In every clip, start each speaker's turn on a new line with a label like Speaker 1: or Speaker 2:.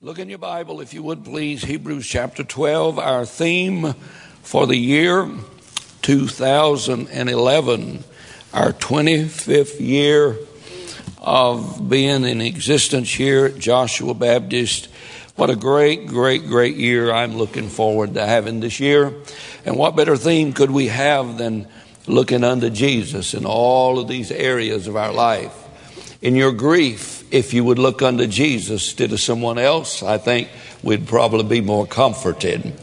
Speaker 1: Look in your Bible, if you would please, Hebrews chapter 12. Our theme for the year 2011, our 25th year of being in existence here at Joshua Baptist. What a great, great, great year I'm looking forward to having this year. And what better theme could we have than looking unto Jesus in all of these areas of our life? In your grief, if you would look unto Jesus instead of someone else, I think we'd probably be more comforted.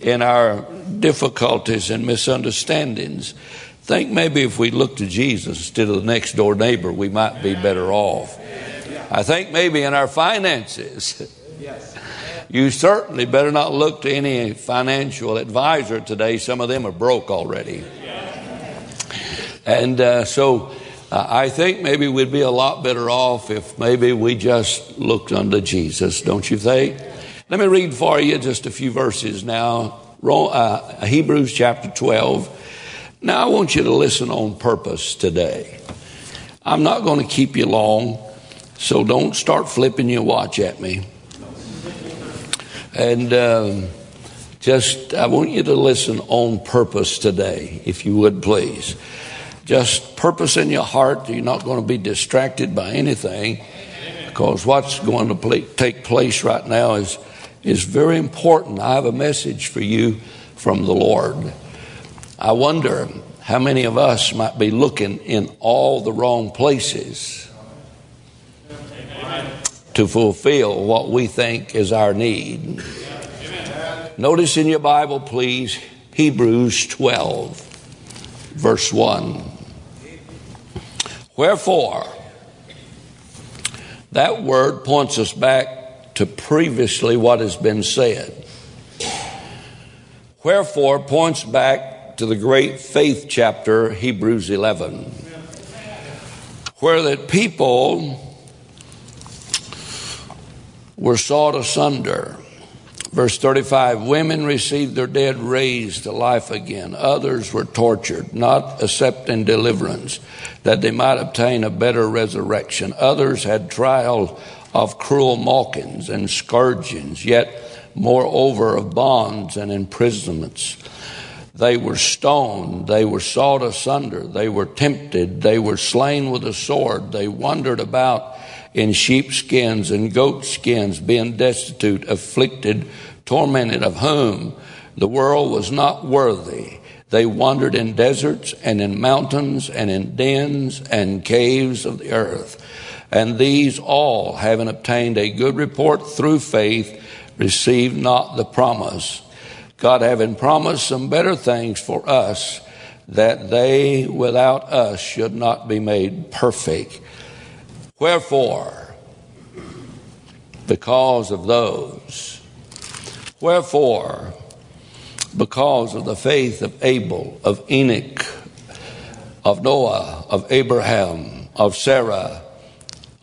Speaker 1: In our difficulties and misunderstandings, think maybe if we looked to Jesus instead of the next door neighbor, we might be better off. I think maybe in our finances, you certainly better not look to any financial advisor today. Some of them are broke already. And uh, so, I think maybe we'd be a lot better off if maybe we just looked unto Jesus, don't you think? Let me read for you just a few verses now. Uh, Hebrews chapter 12. Now I want you to listen on purpose today. I'm not going to keep you long, so don't start flipping your watch at me. And um, just, I want you to listen on purpose today, if you would please just purpose in your heart. You're not going to be distracted by anything because what's going to take place right now is, is very important. I have a message for you from the Lord. I wonder how many of us might be looking in all the wrong places to fulfill what we think is our need. Notice in your Bible, please, Hebrews 12, verse 1. Wherefore, that word points us back to previously what has been said. Wherefore points back to the great faith chapter, Hebrews 11, where that people were sawed asunder Verse 35 Women received their dead raised to life again. Others were tortured, not accepting deliverance, that they might obtain a better resurrection. Others had trial of cruel mockings and scourgings, yet moreover of bonds and imprisonments. They were stoned, they were sawed asunder, they were tempted, they were slain with a sword, they wandered about in sheepskins and goatskins, being destitute, afflicted, tormented, of whom the world was not worthy. They wandered in deserts and in mountains and in dens and caves of the earth. And these all, having obtained a good report through faith, received not the promise. God having promised some better things for us, that they without us should not be made perfect. Wherefore, because of those, wherefore, because of the faith of Abel, of Enoch, of Noah, of Abraham, of Sarah,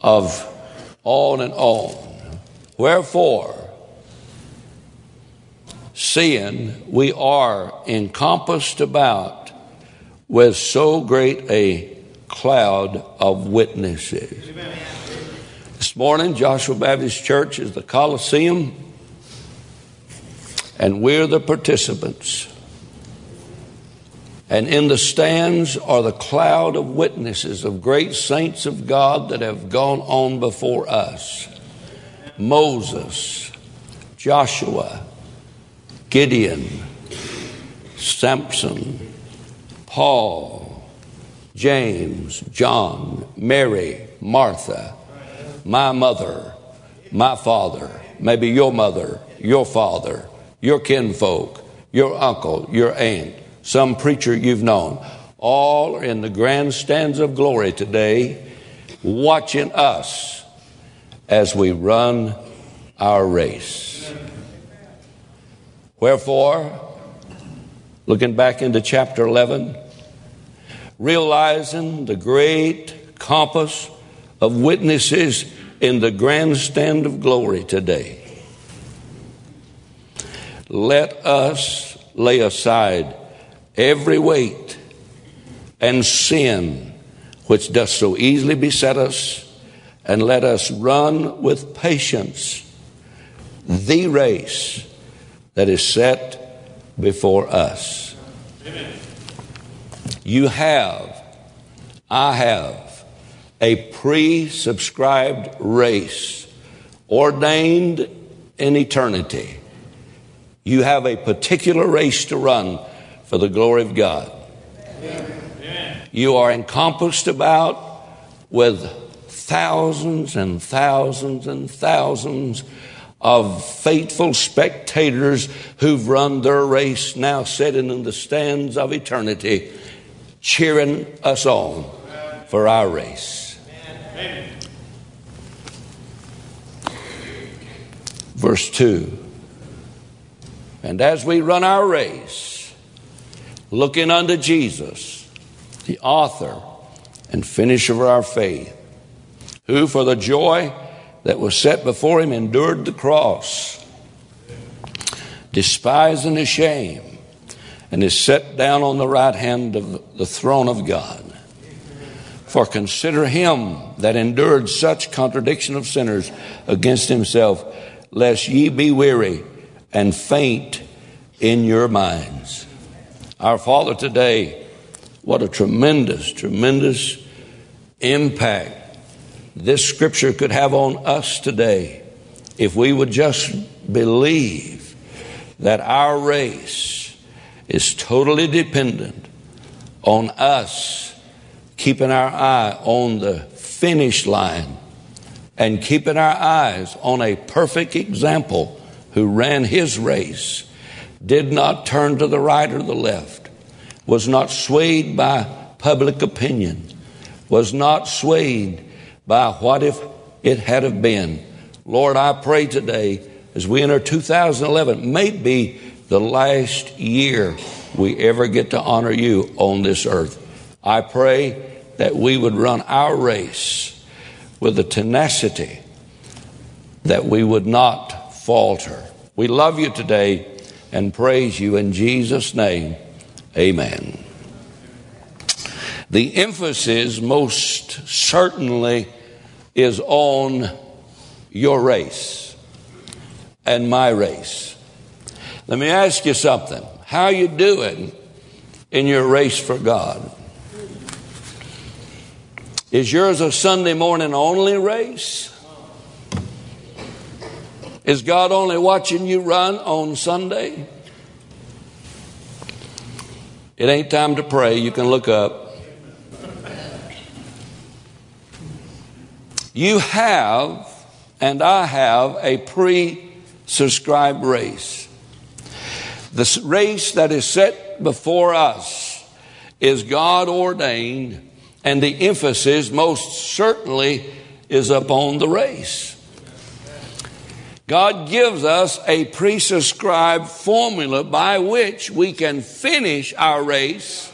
Speaker 1: of on and on. Wherefore, seeing we are encompassed about with so great a cloud of witnesses. Amen. This morning, Joshua Baptist Church is the Coliseum, and we're the participants. And in the stands are the cloud of witnesses of great saints of God that have gone on before us Moses, Joshua, Gideon, Samson, Paul, James, John, Mary, Martha, my mother, my father, maybe your mother, your father, your kinfolk, your uncle, your aunt, some preacher you've known, all are in the grandstands of glory today, watching us as we run our race. Wherefore, looking back into chapter 11, realizing the great compass of witnesses in the grandstand of glory today. Let us lay aside every weight and sin which does so easily beset us, and let us run with patience the race that is set before us. Amen. You have, I have, a pre subscribed race ordained in eternity. You have a particular race to run for the glory of God. Amen. You are encompassed about with thousands and thousands and thousands of faithful spectators who've run their race now sitting in the stands of eternity, cheering us on for our race. Verse 2 And as we run our race, looking unto Jesus, the author and finisher of our faith, who for the joy that was set before him endured the cross, despising the shame, and is set down on the right hand of the throne of God. For consider him that endured such contradiction of sinners against himself, lest ye be weary and faint in your minds. Our Father today, what a tremendous, tremendous impact this scripture could have on us today if we would just believe that our race is totally dependent on us keeping our eye on the finish line and keeping our eyes on a perfect example who ran his race, did not turn to the right or the left, was not swayed by public opinion, was not swayed by what if it had have been. Lord, I pray today as we enter 2011, may be the last year we ever get to honor you on this earth. I pray that we would run our race with a tenacity that we would not falter. We love you today and praise you in Jesus' name. Amen. The emphasis most certainly is on your race and my race. Let me ask you something. How you doing in your race for God? Is yours a Sunday morning only race? Is God only watching you run on Sunday? It ain't time to pray. You can look up. You have, and I have, a pre subscribed race. The race that is set before us is God ordained, and the emphasis most certainly is upon the race. God gives us a pre subscribed formula by which we can finish our race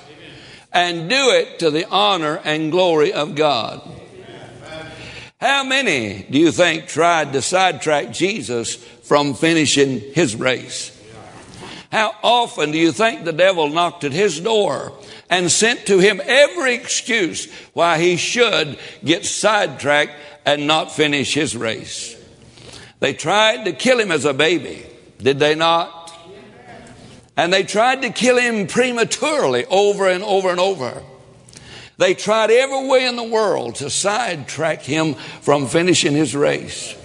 Speaker 1: and do it to the honor and glory of God. How many do you think tried to sidetrack Jesus from finishing his race? How often do you think the devil knocked at his door and sent to him every excuse why he should get sidetracked and not finish his race? They tried to kill him as a baby, did they not? And they tried to kill him prematurely over and over and over. They tried every way in the world to sidetrack him from finishing his race.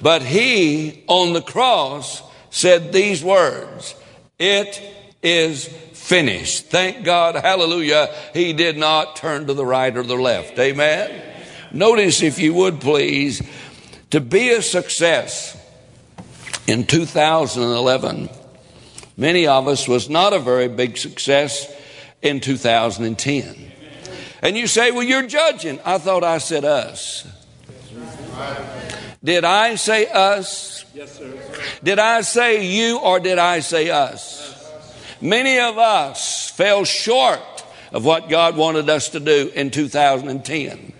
Speaker 1: But he, on the cross, said these words It is finished. Thank God, hallelujah, he did not turn to the right or the left. Amen. Notice, if you would please, to be a success in 2011, many of us was not a very big success in 2010. And you say, well, you're judging. I thought I said us. Did I say us? Yes, sir. Did I say you or did I say us? Many of us fell short of what God wanted us to do in 2010.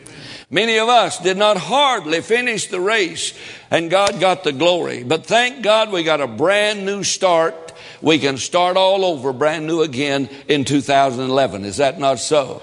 Speaker 1: Many of us did not hardly finish the race and God got the glory. But thank God we got a brand new start. We can start all over brand new again in 2011. Is that not so?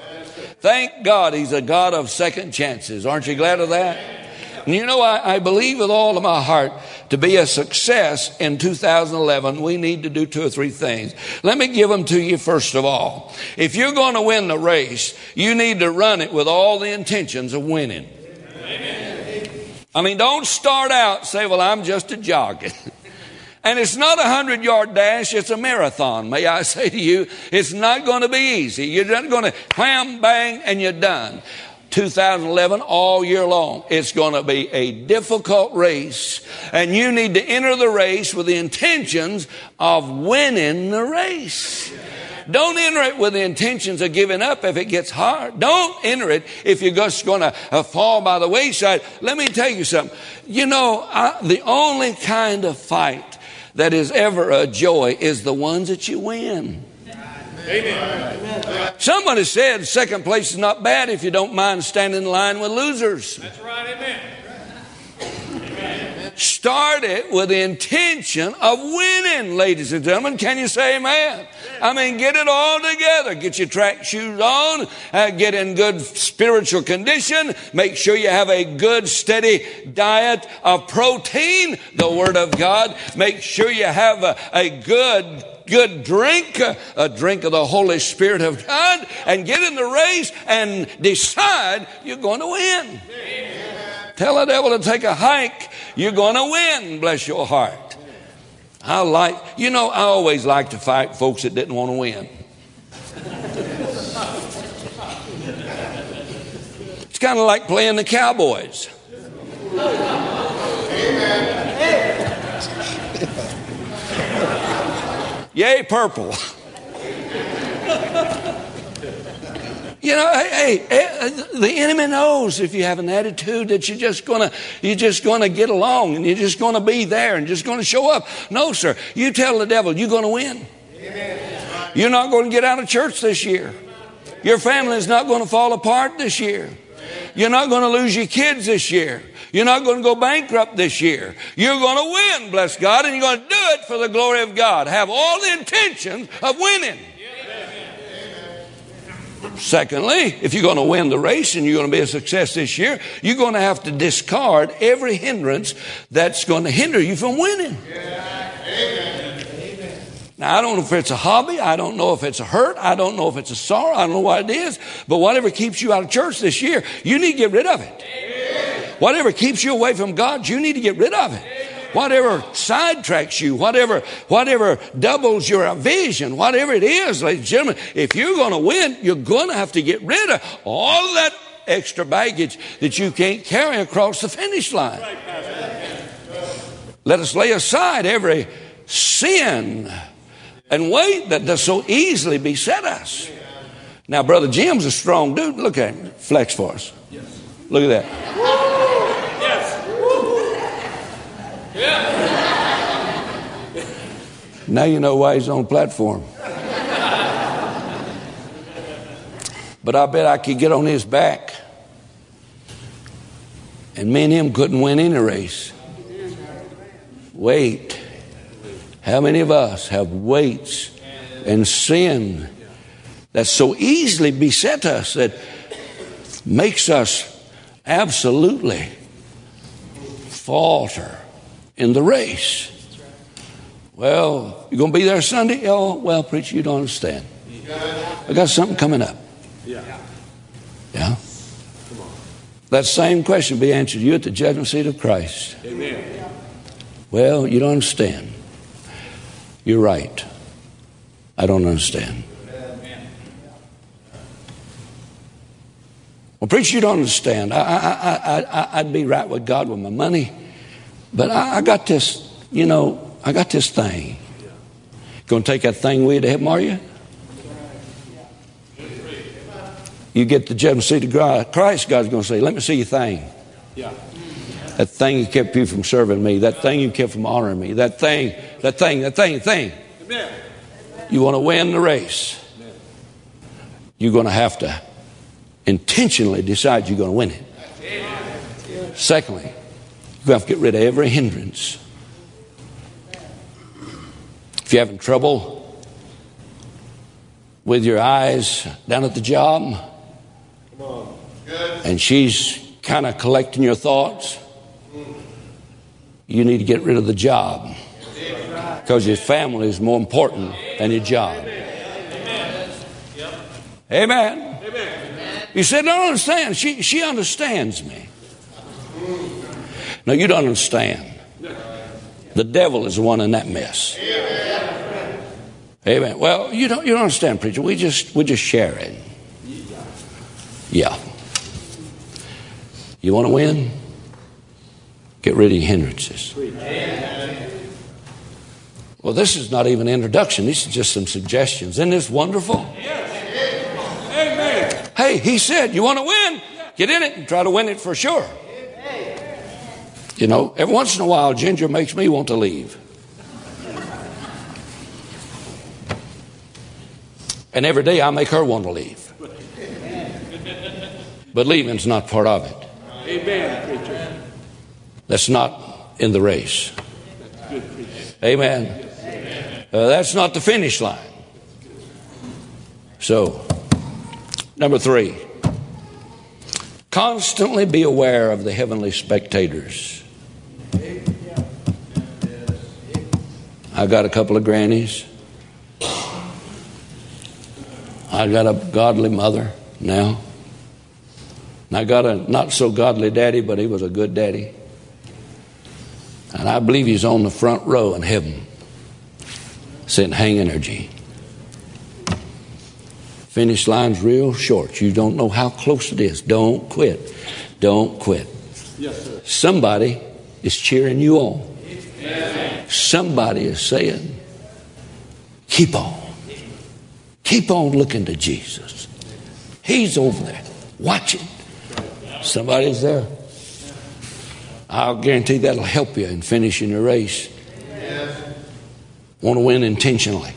Speaker 1: Thank God He's a God of second chances. Aren't you glad of that? And you know, I, I believe with all of my heart to be a success in 2011, we need to do two or three things. Let me give them to you first of all. If you're going to win the race, you need to run it with all the intentions of winning. Amen. I mean, don't start out say, well, I'm just a jogging. And it's not a hundred yard dash, it's a marathon. May I say to you, it's not going to be easy. You're not going to wham, bang, and you're done. 2011 all year long. It's going to be a difficult race, and you need to enter the race with the intentions of winning the race. Don't enter it with the intentions of giving up if it gets hard. Don't enter it if you're just going to uh, fall by the wayside. Let me tell you something. You know, I, the only kind of fight that is ever a joy is the ones that you win. Amen. Somebody said second place is not bad if you don't mind standing in line with losers. That's right, amen. Start it with the intention of winning, ladies and gentlemen. Can you say amen? I mean, get it all together. Get your track shoes on, uh, get in good spiritual condition, make sure you have a good, steady diet of protein, the Word of God. Make sure you have a, a good good drink, a drink of the Holy Spirit of God, and get in the race and decide you're going to win. Tell the devil to take a hike, you're going to win, bless your heart. I like, you know, I always like to fight folks that didn't want to win. It's kind of like playing the Cowboys. Yay, purple. You know, hey, hey, eh, uh, the enemy knows if you have an attitude that you're just gonna, you're just gonna get along and you're just gonna be there and just gonna show up. No, sir. You tell the devil you're gonna win. Amen. You're not to get out of church this year. Your family is not to fall apart this year. You're not going to lose your kids this year. You're not going to go bankrupt this year. You're going to win, bless God, and you're going to do it for the glory of God. Have all the intentions of winning. Secondly, if you're going to win the race and you're going to be a success this year, you're going to have to discard every hindrance that's going to hinder you from winning. Now, I don't know if it's a hobby. I don't know if it's a hurt. I don't know if it's a sorrow. I don't know what it is. But whatever keeps you out of church this year, you need to get rid of it. Whatever keeps you away from God, you need to get rid of it. Whatever sidetracks you, whatever, whatever doubles your vision, whatever it is, ladies and gentlemen, if you're going to win, you're going to have to get rid of all that extra baggage that you can't carry across the finish line. Let us lay aside every sin and weight that does so easily beset us. Now, Brother Jim's a strong dude. Look at him. Flex for us. Look at that. Yes. Yeah. Now you know why he's on platform. but I bet I could get on his back. And me and him couldn't win any race. Wait. How many of us have weights and sin that so easily beset us that makes us absolutely falter in the race? Well, you're going to be there Sunday? Oh, well, preacher, you don't understand. I got something coming up. Yeah. Yeah? That same question will be answered to you at the judgment seat of Christ. Amen. Well, you don't understand. You're right. I don't understand. Well, preacher, you don't understand. I, I, I, I, would be right with God with my money, but I, I got this, you know, I got this thing. Going to take that thing with you to heaven, are you? You get the judgment seat of Christ, God's going to say, Let me see your thing. Yeah. That thing you kept you from serving me, that thing you kept from honoring me, that thing, that thing, that thing, thing. You want to win the race. You're going to have to intentionally decide you're going to win it. Secondly, you're going to have to get rid of every hindrance. If you're having trouble with your eyes down at the job, and she's kind of collecting your thoughts, you need to get rid of the job because your family is more important than your job. Amen. Amen. You said, don't understand. She, she understands me. No, you don't understand. The devil is the one in that mess. Amen. Well, you don't you don't understand, preacher. We just we just share it. Yeah. You want to win? Get rid of hindrances. Well, this is not even an introduction. These are just some suggestions. Isn't this wonderful? Hey, he said, you want to win? Get in it and try to win it for sure. You know, every once in a while, Ginger makes me want to leave. And every day I make her want to leave. But leaving's not part of it. Amen, That's not in the race. Amen. Uh, that's not the finish line. So, number three, constantly be aware of the heavenly spectators. I got a couple of grannies. I got a godly mother now. And I got a not so godly daddy, but he was a good daddy. And I believe he's on the front row in heaven, saying, Hang energy. Finish line's real short. You don't know how close it is. Don't quit. Don't quit. Yes, sir. Somebody is cheering you on. Somebody is saying, keep on. Keep on looking to Jesus. He's over there watching. Somebody's there. I'll guarantee that'll help you in finishing your race. Want to win intentionally.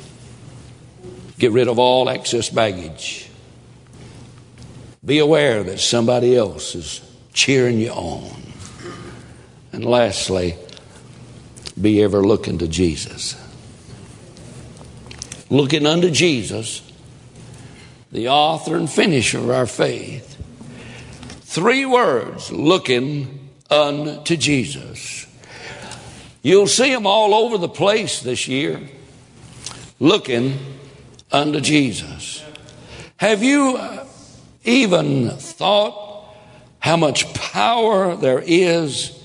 Speaker 1: Get rid of all excess baggage. Be aware that somebody else is cheering you on. And lastly, be ever looking to Jesus. Looking unto Jesus, the author and finisher of our faith. Three words looking unto Jesus. You'll see them all over the place this year. Looking unto Jesus. Have you uh, even thought how much power there is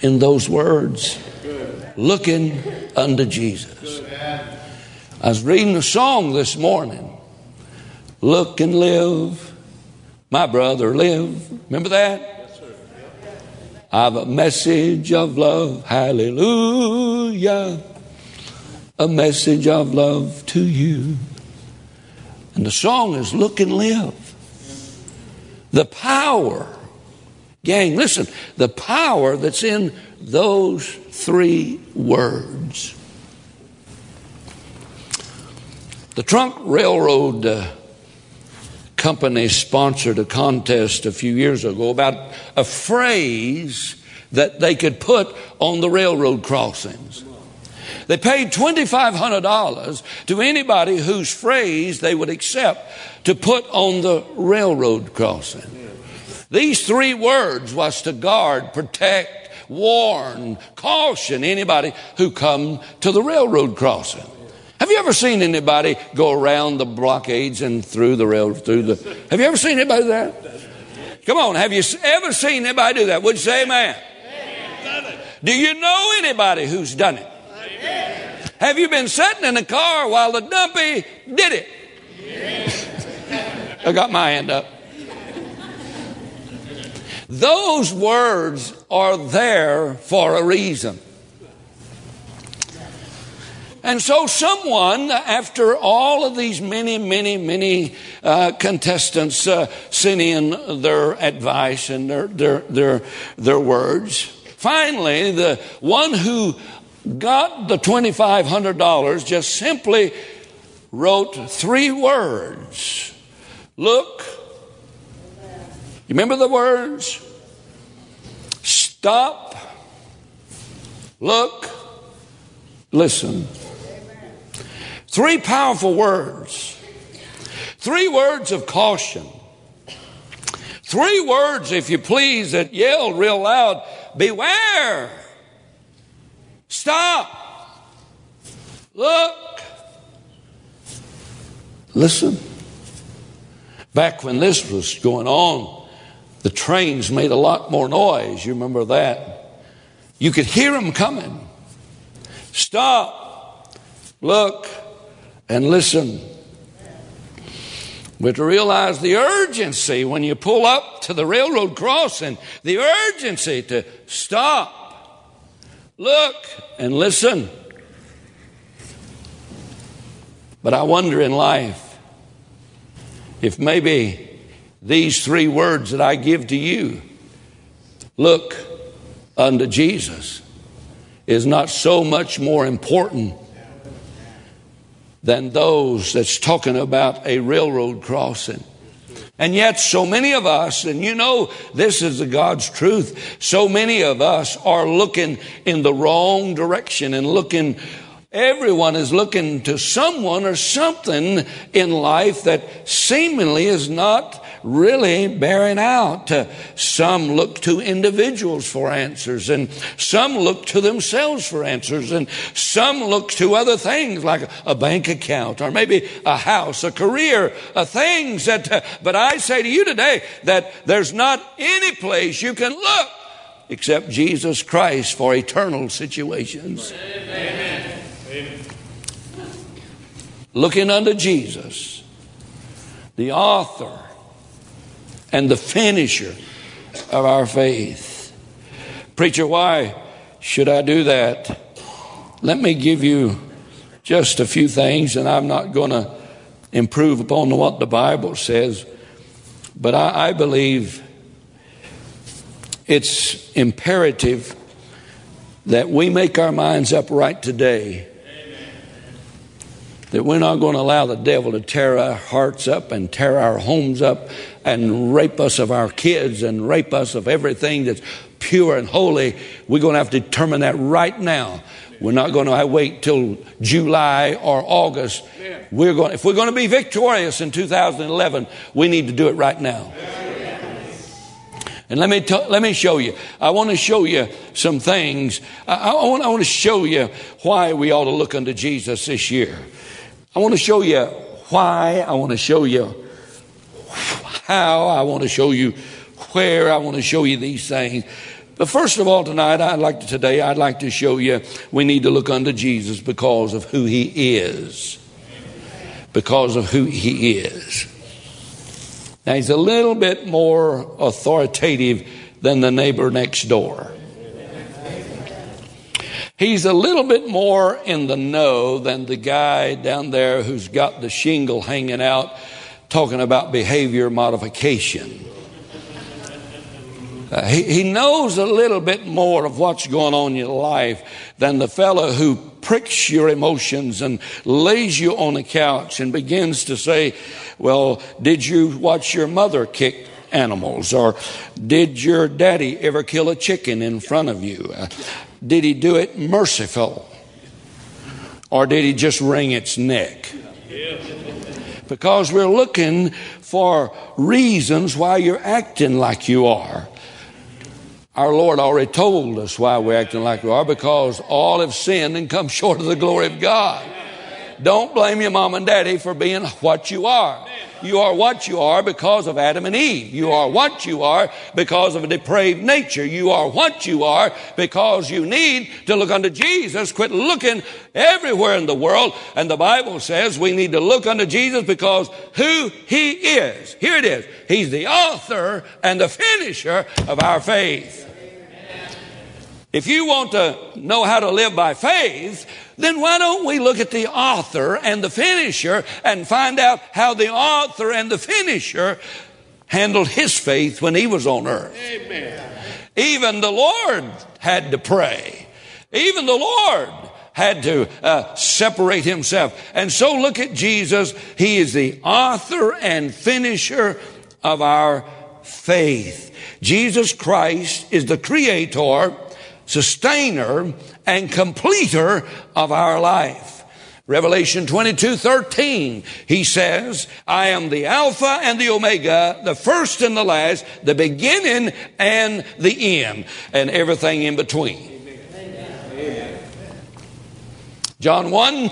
Speaker 1: in those words? looking unto Jesus. I was reading a song this morning. Look and live, my brother, live. Remember that? I have a message of love, hallelujah. A message of love to you. And the song is Look and Live. The power, gang, listen, the power that's in those three words. The Trunk Railroad uh, Company sponsored a contest a few years ago about a phrase that they could put on the railroad crossings. They paid $2,500 to anybody whose phrase they would accept to put on the railroad crossing. These three words was to guard, protect, warn, caution anybody who come to the railroad crossing. Have you ever seen anybody go around the blockades and through the rail through the Have you ever seen anybody do that? Come on, have you ever seen anybody do that? Would you say amen? Do you know anybody who's done it? Have you been sitting in the car while the dumpy did it? I got my hand up. Those words are there for a reason. And so, someone, after all of these many, many, many uh, contestants uh, sent in their advice and their, their, their, their words, finally, the one who got the $2,500 just simply wrote three words Look, you remember the words? Stop, look, listen. Three powerful words. Three words of caution. Three words, if you please, that yelled real loud Beware Stop. Look. Listen. Back when this was going on, the trains made a lot more noise. You remember that? You could hear them coming. Stop, look, and listen. But to realize the urgency when you pull up to the railroad crossing, the urgency to stop, look, and listen. But I wonder in life if maybe these three words that I give to you look unto Jesus is not so much more important than those that's talking about a railroad crossing. And yet, so many of us, and you know this is the God's truth, so many of us are looking in the wrong direction and looking Everyone is looking to someone or something in life that seemingly is not really bearing out. Some look to individuals for answers, and some look to themselves for answers, and some look to other things like a bank account or maybe a house, a career, a things that. But I say to you today that there's not any place you can look except Jesus Christ for eternal situations. Amen. Looking unto Jesus, the author and the finisher of our faith. Preacher, why should I do that? Let me give you just a few things, and I'm not going to improve upon what the Bible says, but I, I believe it's imperative that we make our minds up right today that we're not going to allow the devil to tear our hearts up and tear our homes up and rape us of our kids and rape us of everything that's pure and holy. We're going to have to determine that right now. We're not going to wait till July or August. We're going, if we're going to be victorious in 2011, we need to do it right now. And let me, t- let me show you. I want to show you some things. I, I, want, I want to show you why we ought to look unto Jesus this year. I want to show you why. I want to show you how. I want to show you where. I want to show you these things. But first of all, tonight, I'd like to, today, I'd like to show you we need to look unto Jesus because of who he is. Because of who he is. Now, he's a little bit more authoritative than the neighbor next door. He's a little bit more in the know than the guy down there who's got the shingle hanging out talking about behavior modification. Uh, he, he knows a little bit more of what's going on in your life than the fellow who pricks your emotions and lays you on the couch and begins to say, Well, did you watch your mother kick animals? Or did your daddy ever kill a chicken in front of you? Uh, did he do it merciful? Or did he just wring its neck? Because we're looking for reasons why you're acting like you are. Our Lord already told us why we're acting like we are because all have sinned and come short of the glory of God. Don't blame your mom and daddy for being what you are. You are what you are because of Adam and Eve. You are what you are because of a depraved nature. You are what you are because you need to look unto Jesus. Quit looking everywhere in the world. And the Bible says we need to look unto Jesus because who He is. Here it is. He's the author and the finisher of our faith. If you want to know how to live by faith, then why don't we look at the author and the finisher and find out how the author and the finisher handled his faith when he was on earth? Amen. Even the Lord had to pray. Even the Lord had to uh, separate himself. And so look at Jesus. He is the author and finisher of our faith. Jesus Christ is the creator sustainer, and completer of our life. Revelation 22, 13, he says, I am the Alpha and the Omega, the first and the last, the beginning and the end, and everything in between. John 1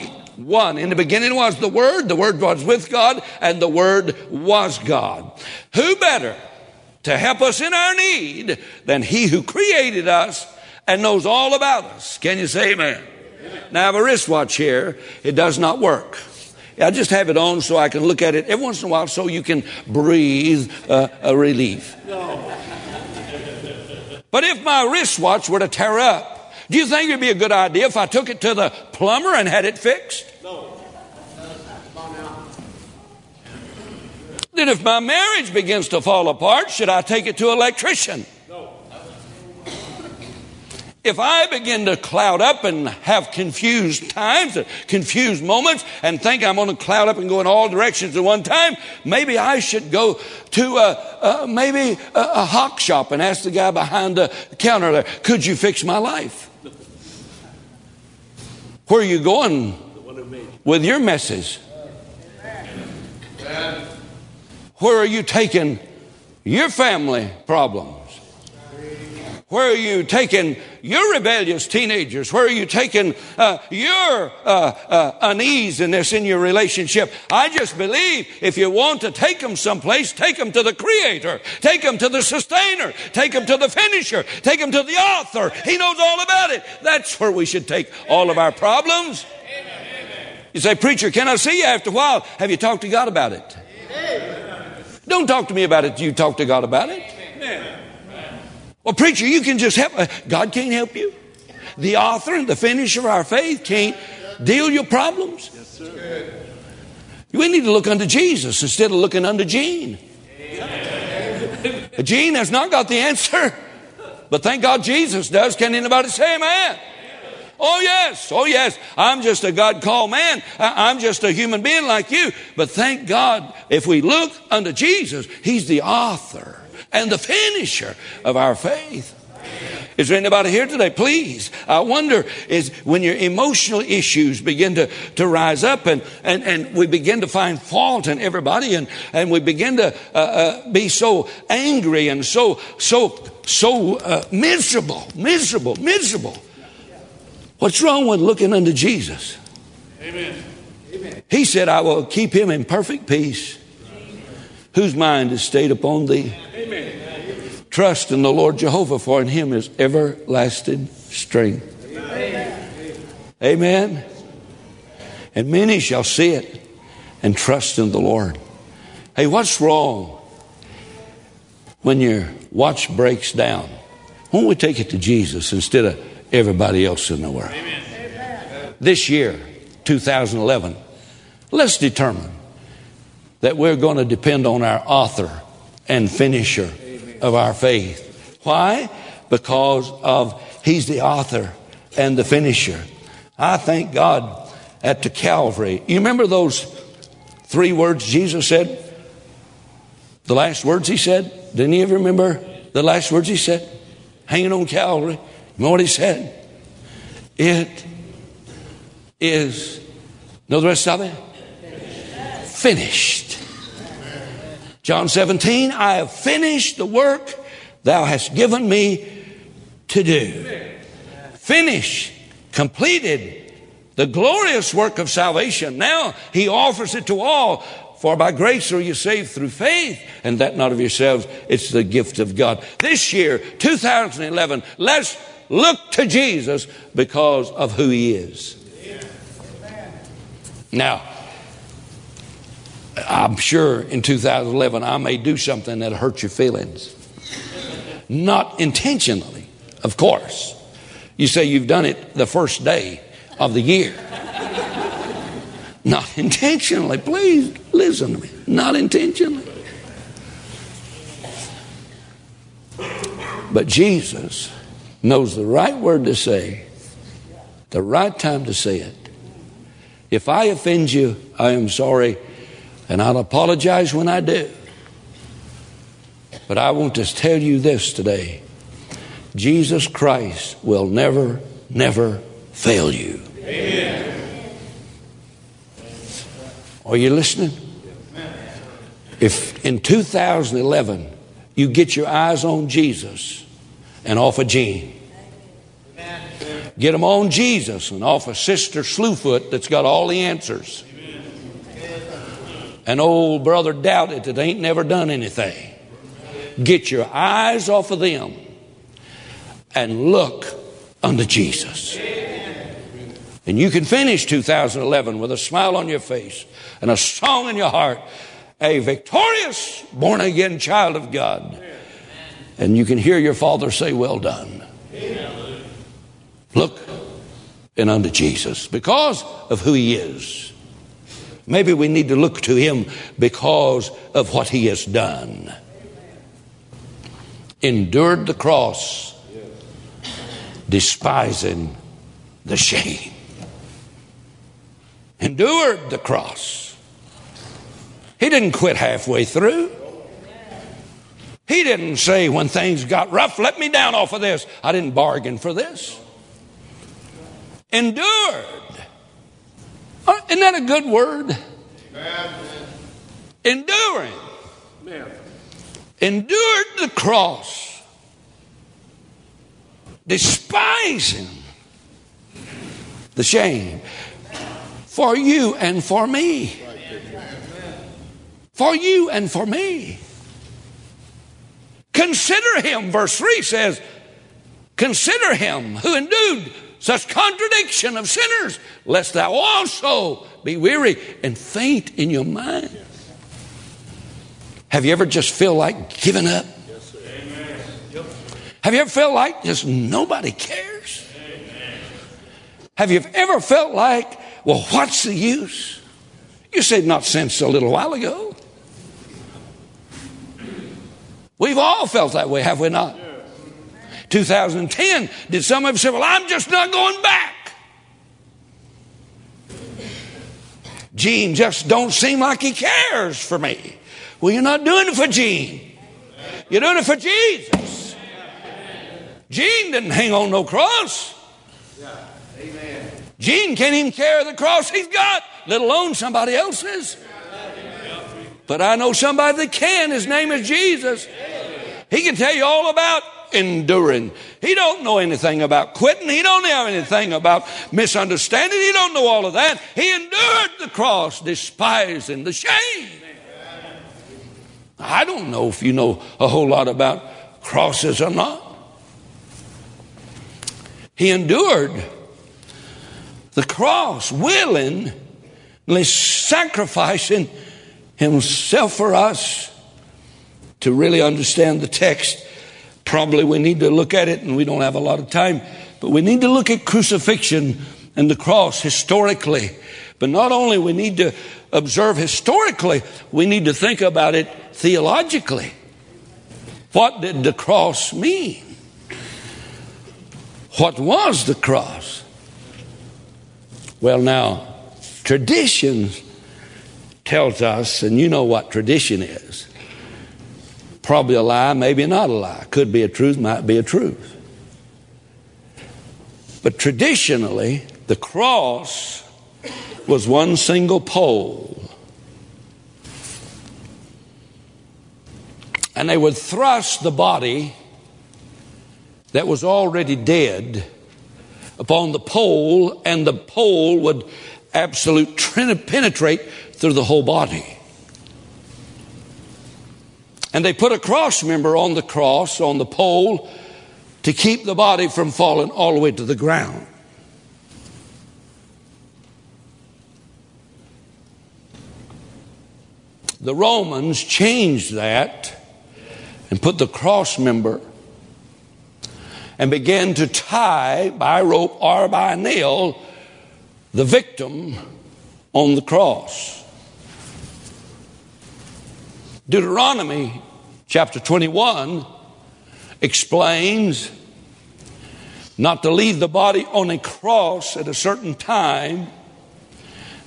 Speaker 1: 1. In the beginning was the Word, the Word was with God, and the Word was God. Who better to help us in our need than He who created us and knows all about us? Can you say amen? amen. Now I have a wristwatch here. It does not work. I just have it on so I can look at it every once in a while so you can breathe uh, a relief. No. But if my wristwatch were to tear up, do you think it'd be a good idea if I took it to the plumber and had it fixed? No. Then if my marriage begins to fall apart, should I take it to an electrician? If I begin to cloud up and have confused times, uh, confused moments, and think I'm going to cloud up and go in all directions at one time, maybe I should go to a, a maybe a, a hock shop and ask the guy behind the counter there, could you fix my life? Where are you going with your message? Where are you taking your family problems? Where are you taking your rebellious teenagers? Where are you taking uh, your uh, uh, uneasiness in your relationship? I just believe if you want to take them someplace, take them to the Creator, take them to the Sustainer, take them to the Finisher, take them to the Author. He knows all about it. That's where we should take all of our problems. You say, Preacher, can I see you after a while? Have you talked to God about it? Don't talk to me about it. You talk to God about it. Well, preacher, you can just help. Uh, God can't help you. The author and the finisher of our faith can't deal your problems. Yes, sir. We need to look unto Jesus instead of looking unto Gene. Amen. Gene has not got the answer, but thank God Jesus does. Can anybody say amen? Oh, yes. Oh, yes. I'm just a God called man. I'm just a human being like you. But thank God, if we look unto Jesus, He's the author and the finisher of our faith. Is there anybody here today? Please. I wonder is when your emotional issues begin to, to rise up and, and, and we begin to find fault in everybody and, and we begin to uh, uh, be so angry and so, so, so uh, miserable, miserable, miserable. What's wrong with looking unto Jesus? Amen. He said, I will keep him in perfect peace whose mind is stayed upon thee. Amen. Trust in the Lord Jehovah, for in him is everlasting strength. Amen. Amen. And many shall see it and trust in the Lord. Hey, what's wrong when your watch breaks down? Why don't we take it to Jesus instead of everybody else in the world? Amen. This year, 2011, let's determine that we're going to depend on our author and finisher of our faith. Why? Because of He's the author and the finisher. I thank God at the Calvary. You remember those three words Jesus said? The last words He said? Didn't you ever remember the last words He said? Hanging on Calvary. You know what He said? It is, know the rest of it? Finished. John 17, I have finished the work thou hast given me to do. Finish, completed the glorious work of salvation. Now he offers it to all. For by grace are you saved through faith, and that not of yourselves, it's the gift of God. This year, 2011, let's look to Jesus because of who he is. Now, I'm sure in 2011 I may do something that'll hurt your feelings. Not intentionally, of course. You say you've done it the first day of the year. Not intentionally. Please listen to me. Not intentionally. But Jesus knows the right word to say, the right time to say it. If I offend you, I am sorry and I'll apologize when I do. But I want to tell you this today Jesus Christ will never, never fail you. Amen. Are you listening? If in 2011 you get your eyes on Jesus and off of Gene, Get them on Jesus and off a Sister Slewfoot that's got all the answers. And old brother doubted that ain't never done anything. Get your eyes off of them and look unto Jesus. And you can finish 2011 with a smile on your face and a song in your heart, a victorious, born again child of God. And you can hear your father say, Well done. Look and unto Jesus because of who he is. Maybe we need to look to him because of what he has done. Endured the cross, despising the shame. Endured the cross. He didn't quit halfway through. He didn't say when things got rough, let me down off of this. I didn't bargain for this. Endured. Uh, isn't that a good word? Enduring. Endured the cross. Despising the shame for you and for me. For you and for me. Consider him, verse 3 says, Consider him who endured such contradiction of sinners, lest thou also be weary and faint in your mind. Have you ever just feel like giving up? Yes, yep. Have you ever felt like just nobody cares? Amen. Have you ever felt like, well, what's the use? You said not since a little while ago. We've all felt that way, have we not? 2010, did some of us say, Well, I'm just not going back? Gene just don't seem like he cares for me. Well, you're not doing it for Gene. You're doing it for Jesus. Gene didn't hang on no cross. Gene can't even carry the cross he's got, let alone somebody else's. But I know somebody that can. His name is Jesus. He can tell you all about enduring. He don't know anything about quitting. He don't know anything about misunderstanding. He don't know all of that. He endured the cross, despising the shame. I don't know if you know a whole lot about crosses or not. He endured the cross, willingly sacrificing himself for us to really understand the text probably we need to look at it, and we don't have a lot of time, but we need to look at crucifixion and the cross historically. But not only we need to observe historically, we need to think about it theologically. What did the cross mean? What was the cross? Well, now, tradition tells us, and you know what tradition is. Probably a lie, maybe not a lie. Could be a truth, might be a truth. But traditionally, the cross was one single pole. And they would thrust the body that was already dead upon the pole, and the pole would absolutely penetrate through the whole body. And they put a cross member on the cross, on the pole, to keep the body from falling all the way to the ground. The Romans changed that and put the cross member and began to tie by rope or by nail the victim on the cross. Deuteronomy chapter 21 explains not to leave the body on a cross at a certain time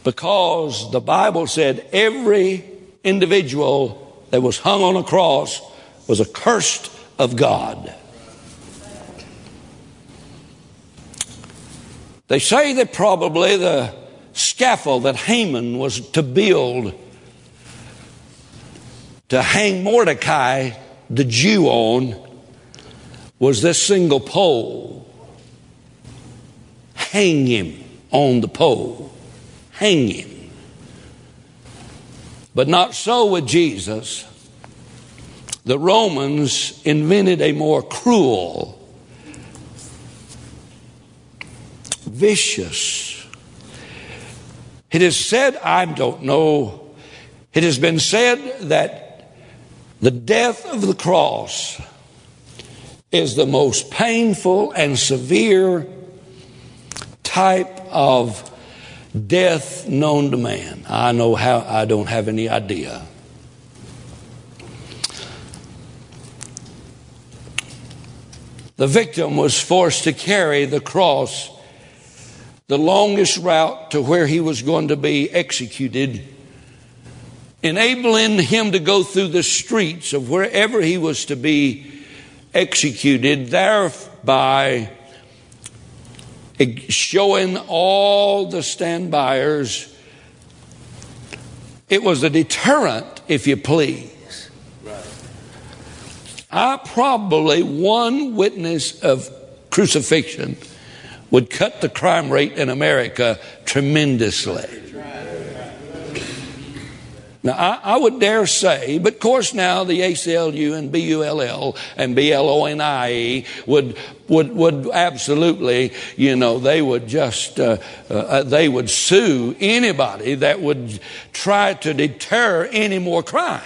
Speaker 1: because the Bible said every individual that was hung on a cross was accursed of God. They say that probably the scaffold that Haman was to build to hang Mordecai, the Jew, on was this single pole. hang him on the pole. Hang him. But not so with Jesus. The Romans invented a more cruel, vicious. It is said, I don't know, it has been said that the death of the cross is the most painful and severe type of death known to man. I know how, I don't have any idea. The victim was forced to carry the cross the longest route to where he was going to be executed, enabling him to go through the streets of wherever he was to be executed, thereby showing all the standbyers it was a deterrent, if you please. I probably one witness of crucifixion would cut the crime rate in America tremendously. Now, I, I, would dare say, but of course now the ACLU and BULL and BLONIE would, would, would absolutely, you know, they would just, uh, uh, they would sue anybody that would try to deter any more crime.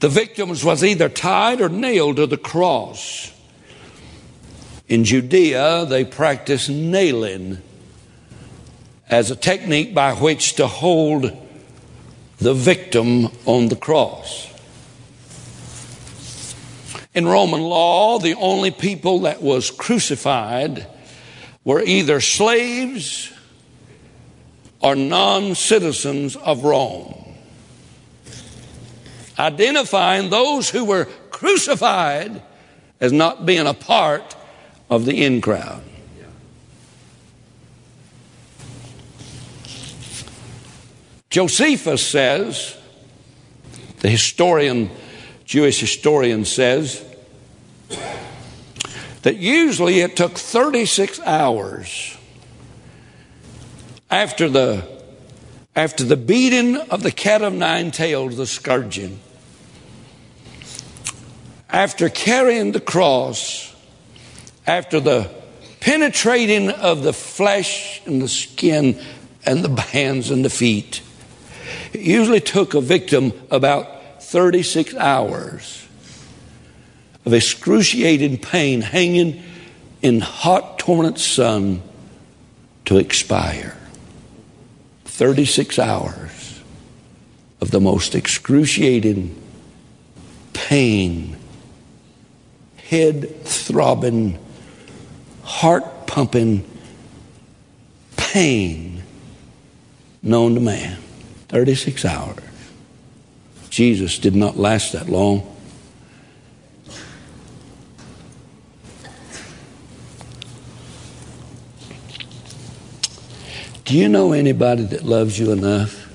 Speaker 1: The victims was either tied or nailed to the cross. In Judea, they practiced nailing as a technique by which to hold the victim on the cross. In Roman law, the only people that was crucified were either slaves or non citizens of Rome, identifying those who were crucified as not being a part of the in crowd. Josephus says, the historian, Jewish historian says, that usually it took 36 hours after the, after the beating of the cat of nine tails, the scourging, after carrying the cross, after the penetrating of the flesh and the skin and the hands and the feet. It usually took a victim about 36 hours of excruciating pain hanging in hot, torrent sun to expire. 36 hours of the most excruciating pain, head throbbing heart pumping pain known to man. 36 hours. Jesus did not last that long. Do you know anybody that loves you enough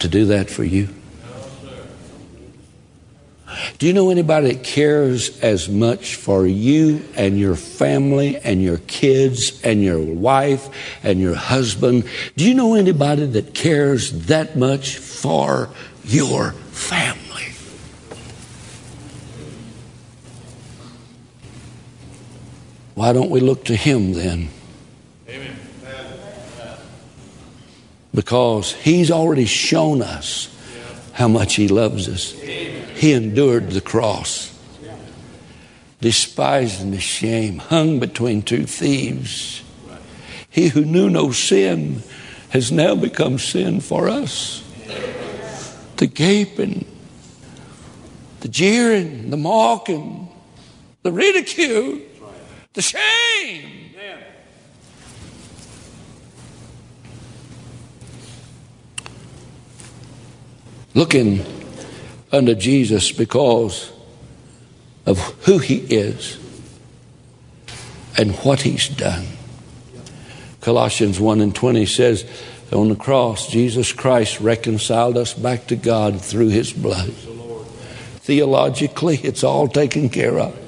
Speaker 1: to do that for you? Do you know anybody that cares as much for you and your family and your kids and your wife and your husband? Do you know anybody that cares that much for your family? Why don't we look to Him then? Amen. Because He's already shown us how much He loves us. He endured the cross, despised and shame, hung between two thieves. He who knew no sin has now become sin for us. The gaping, the jeering, the mocking, the ridicule, the shame. Looking unto Jesus because of who he is and what he's done. Colossians 1 and 20 says, On the cross, Jesus Christ reconciled us back to God through his blood. Theologically, it's all taken care of.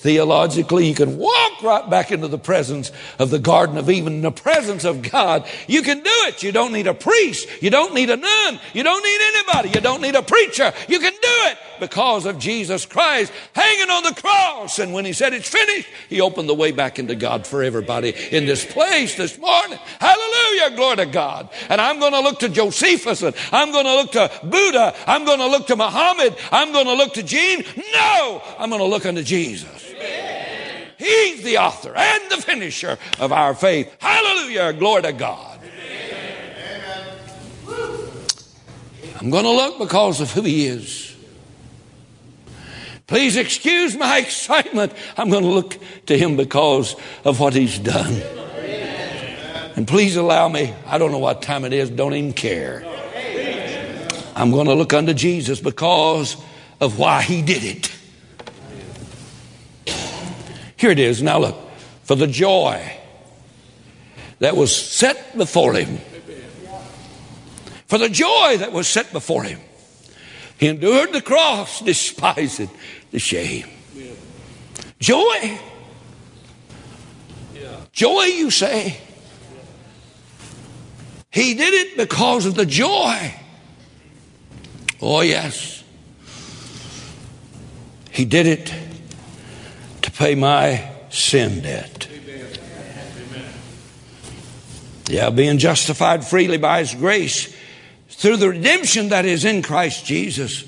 Speaker 1: Theologically, you can walk right back into the presence of the Garden of Eden, the presence of God. You can do it. You don't need a priest. You don't need a nun. You don't need anybody. You don't need a preacher. You can do it because of Jesus Christ hanging on the cross. And when he said it's finished, he opened the way back into God for everybody in this place this morning. Hallelujah. Glory to God. And I'm going to look to Josephus and I'm going to look to Buddha. I'm going to look to Muhammad. I'm going to look to Gene. No, I'm going to look unto Jesus. He's the author and the finisher of our faith. Hallelujah. Glory to God. I'm going to look because of who He is. Please excuse my excitement. I'm going to look to Him because of what He's done. And please allow me, I don't know what time it is, don't even care. I'm going to look unto Jesus because of why He did it. Here it is. Now look. For the joy that was set before him. For the joy that was set before him. He endured the cross, despising the shame. Joy. Joy, you say? He did it because of the joy. Oh, yes. He did it to pay my sin debt. Yeah, being justified freely by His grace through the redemption that is in Christ Jesus,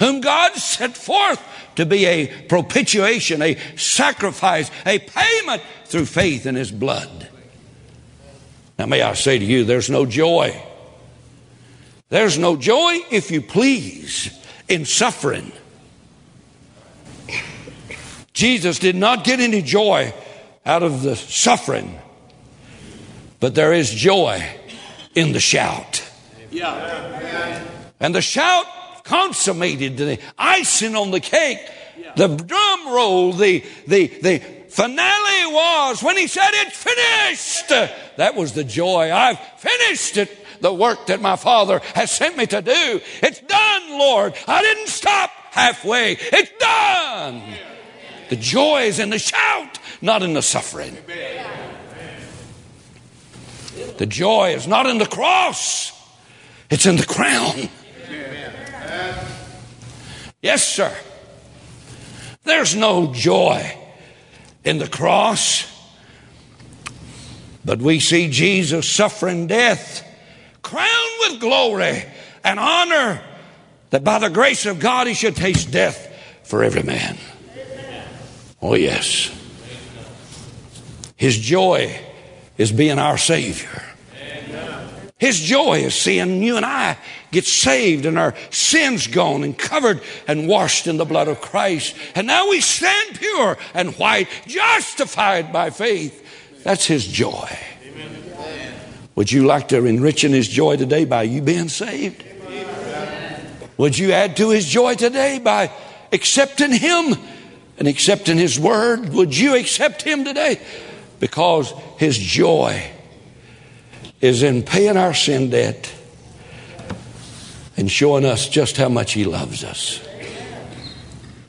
Speaker 1: whom God set forth to be a propitiation, a sacrifice, a payment through faith in His blood. Now, may I say to you, there's no joy. There's no joy, if you please, in suffering. Jesus did not get any joy out of the suffering, but there is joy in the shout. Yeah. And the shout consummated the icing on the cake, the drum roll, the, the, the finale was when he said, It's finished. That was the joy. I've finished it the work that my Father has sent me to do. It's done, Lord. I didn't stop halfway. It's done. The joy is in the shout, not in the suffering. The joy is not in the cross, it's in the crown. Yes, sir. There's no joy in the cross, but we see Jesus suffering death, crowned with glory and honor, that by the grace of God he should taste death for every man. Oh, yes. His joy is being our Savior. His joy is seeing you and I get saved and our sins gone and covered and washed in the blood of Christ. And now we stand pure and white, justified by faith. That's His joy. Would you like to enrich in His joy today by you being saved? Would you add to His joy today by accepting Him and accepting His Word? Would you accept Him today? Because His joy is in paying our sin debt and showing us just how much He loves us.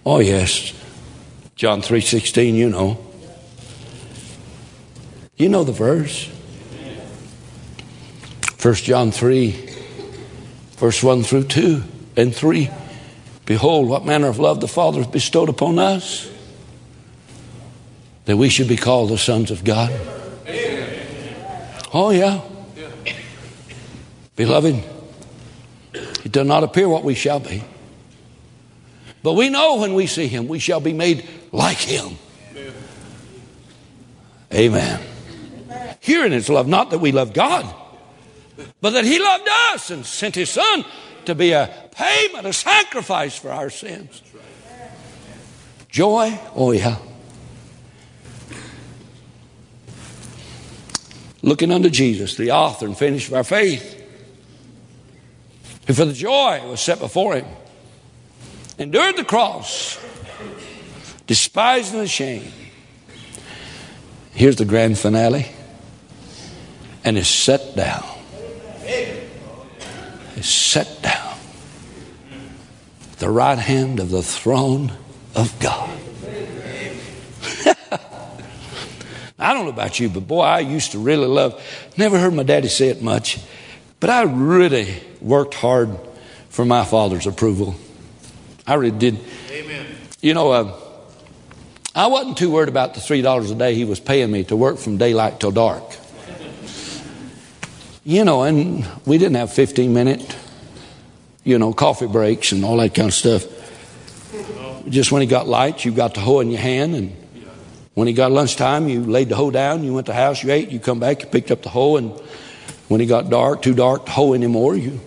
Speaker 1: Oh, yes. John 3.16, you know. You know the verse. 1 John 3, verse 1 through 2 and 3. Behold, what manner of love the Father hath bestowed upon us, that we should be called the sons of God. Oh, yeah. Beloved, it does not appear what we shall be. But we know when we see him, we shall be made like him. Amen. Herein is love, not that we love God, but that he loved us and sent his son to be a payment, a sacrifice for our sins. Joy? Oh, yeah. Looking unto Jesus, the author and finisher of our faith, who for the joy was set before him endured the cross, despising the shame. Here's the grand finale, and is set down. Is set down the right hand of the throne of God. I don't know about you, but boy, I used to really love, never heard my daddy say it much, but I really worked hard for my father's approval. I really did. Amen. You know, uh, I wasn't too worried about the $3 a day he was paying me to work from daylight till dark. You know, and we didn't have 15 minute, you know, coffee breaks and all that kind of stuff. Just when he got light, you got the hoe in your hand, and when he got lunchtime, you laid the hoe down, you went to the house, you ate, you come back, you picked up the hoe, and when it got dark, too dark to hoe anymore, you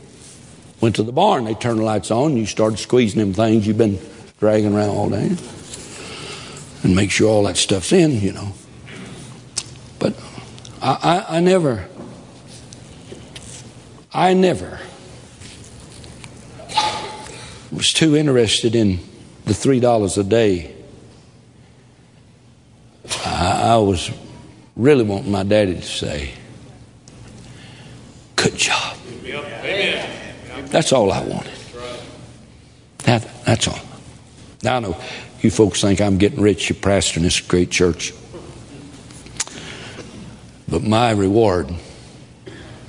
Speaker 1: went to the barn. They turned the lights on, and you started squeezing them things you've been dragging around all day and make sure all that stuff's in, you know. But I, I, I never, I never was too interested in the three dollars a day. I, I was really wanting my daddy to say, "Good job." That's all I wanted. That, that's all. Now I know you folks think I'm getting rich, you're pastoring this great church. But my reward,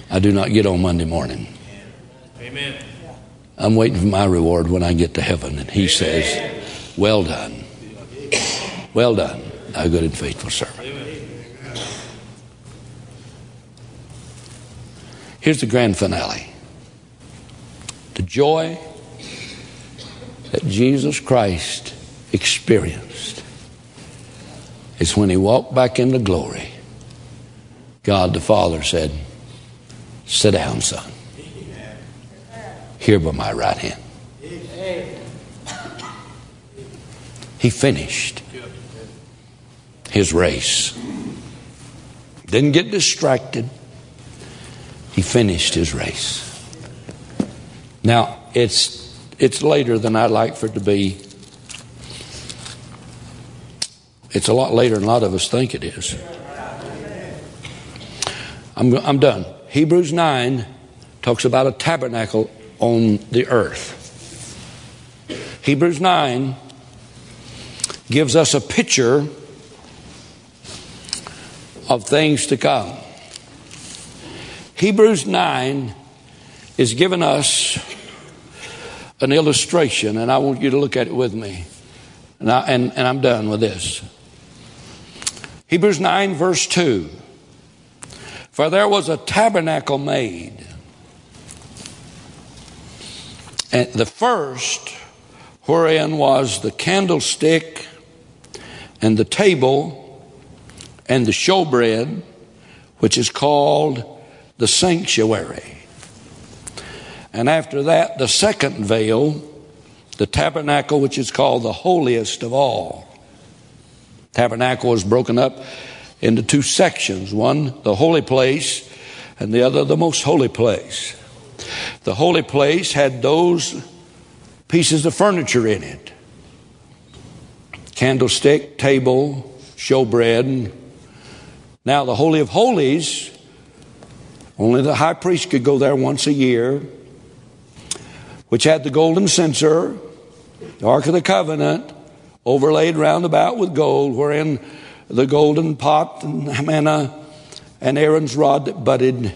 Speaker 1: I do not get on Monday morning. Amen. I'm waiting for my reward when I get to heaven. And he Amen. says, Well done. Well done, thou good and faithful servant. Here's the grand finale the joy that Jesus Christ experienced is when he walked back into glory. God the Father said, Sit down, son. Here by my right hand. He finished his race. Didn't get distracted. He finished his race. Now, it's, it's later than I'd like for it to be. It's a lot later than a lot of us think it is. I'm, I'm done. Hebrews 9 talks about a tabernacle on the earth. Hebrews 9 gives us a picture of things to come. Hebrews 9 is giving us an illustration, and I want you to look at it with me. And, I, and, and I'm done with this. Hebrews 9, verse 2. For there was a tabernacle made. And the first, wherein was the candlestick and the table and the showbread, which is called the sanctuary. And after that, the second veil, the tabernacle, which is called the holiest of all. Tabernacle is broken up into two sections one, the holy place, and the other, the most holy place. The holy place had those pieces of furniture in it candlestick, table, showbread. Now, the Holy of Holies, only the high priest could go there once a year which had the golden censer, the Ark of the Covenant, overlaid round about with gold, wherein the golden pot and manna and Aaron's rod that budded,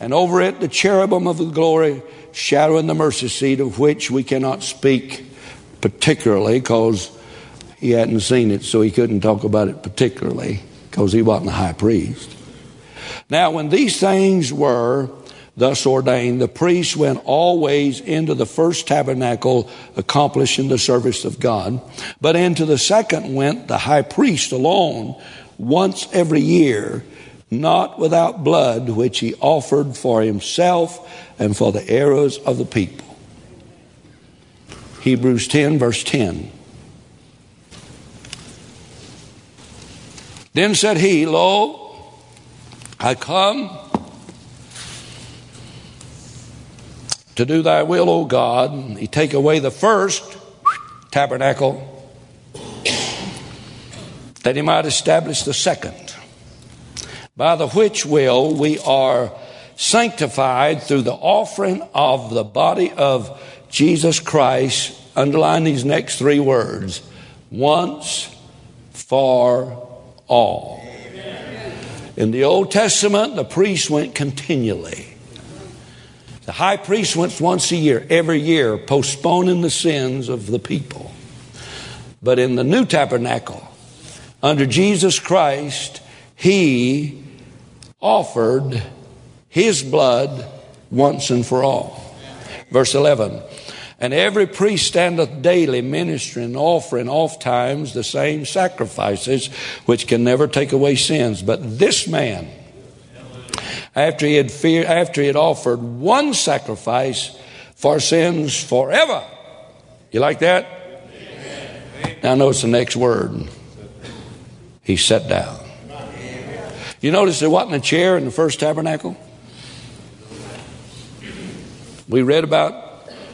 Speaker 1: and over it the cherubim of the glory shadowing the mercy seat, of which we cannot speak particularly because he hadn't seen it, so he couldn't talk about it particularly because he wasn't the high priest. Now, when these things were, thus ordained, the priests went always into the first tabernacle, accomplishing the service of God. But into the second went the high priest alone, once every year, not without blood, which he offered for himself and for the errors of the people. Hebrews 10, verse 10. Then said he, Lo, I come to do thy will, O God. He take away the first tabernacle that he might establish the second, by the which will we are sanctified through the offering of the body of Jesus Christ underline these next three words once for all. In the Old Testament, the priest went continually. The high priest went once a year, every year, postponing the sins of the people. But in the new tabernacle, under Jesus Christ, he offered his blood once and for all. Verse 11 And every priest standeth daily ministering, and offering oft times the same sacrifices which can never take away sins. But this man, after he had, fear, after he had offered one sacrifice for sins forever, you like that? Now, notice the next word. He sat down. You notice there wasn't a chair in the first tabernacle? We read about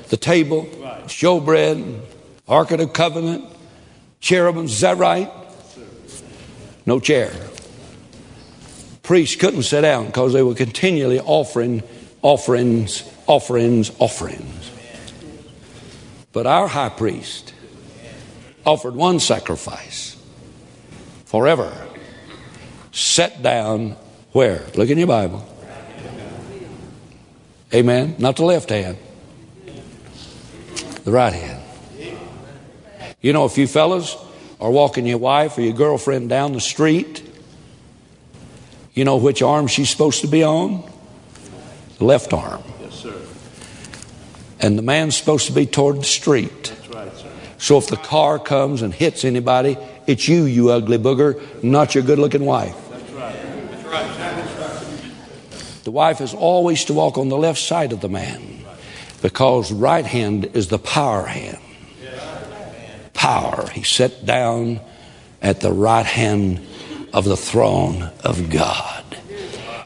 Speaker 1: the table, showbread, Ark of the Covenant, cherubim. Is that right? No chair. Priests couldn't sit down because they were continually offering offerings, offerings, offerings. But our high priest offered one sacrifice forever. Set down where? Look in your Bible. Amen. Not the left hand, the right hand. You know, if you fellas are walking your wife or your girlfriend down the street, you know which arm she's supposed to be on? The left arm.
Speaker 2: Yes, sir.
Speaker 1: And the man's supposed to be toward the street.
Speaker 2: That's right, sir.
Speaker 1: So if the car comes and hits anybody, it's you, you ugly booger, not your good looking wife.
Speaker 2: That's right. That's right.
Speaker 1: The wife is always to walk on the left side of the man because right hand is the power hand. Power. He sat down at the right hand of the throne of God.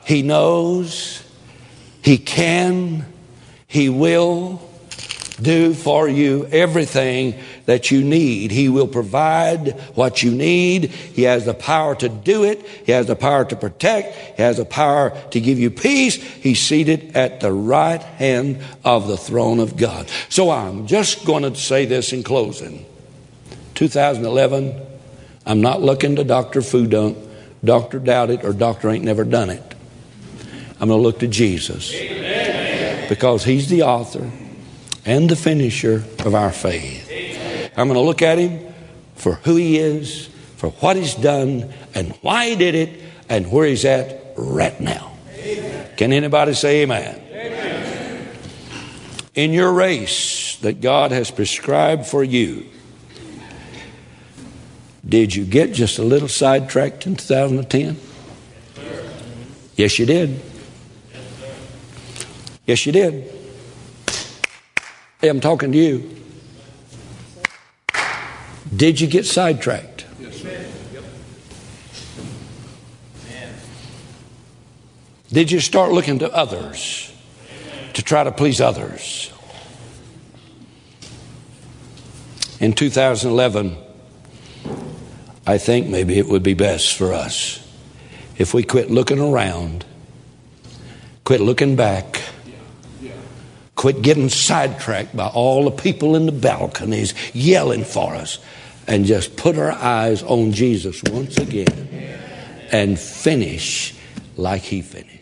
Speaker 1: He knows, He can, He will do for you everything that you need. He will provide what you need. He has the power to do it. He has the power to protect. He has the power to give you peace. He's seated at the right hand of the throne of God. So I'm just going to say this in closing. 2011, I'm not looking to Dr. Fudunk, Dr. Doubt It, or Dr. Ain't Never Done It. I'm going to look to Jesus. Because He's the author and the finisher of our faith. I'm going to look at him for who he is, for what he's done, and why he did it, and where he's at right now. Can anybody say amen? In your race that God has prescribed for you, did you get just a little sidetracked in 2010? Yes, you did. Yes, you did. Hey, I'm talking to you. Did you get sidetracked? Did you start looking to others to try to please others? In 2011, I think maybe it would be best for us if we quit looking around, quit looking back, quit getting sidetracked by all the people in the balconies yelling for us, and just put our eyes on Jesus once again and finish like he finished.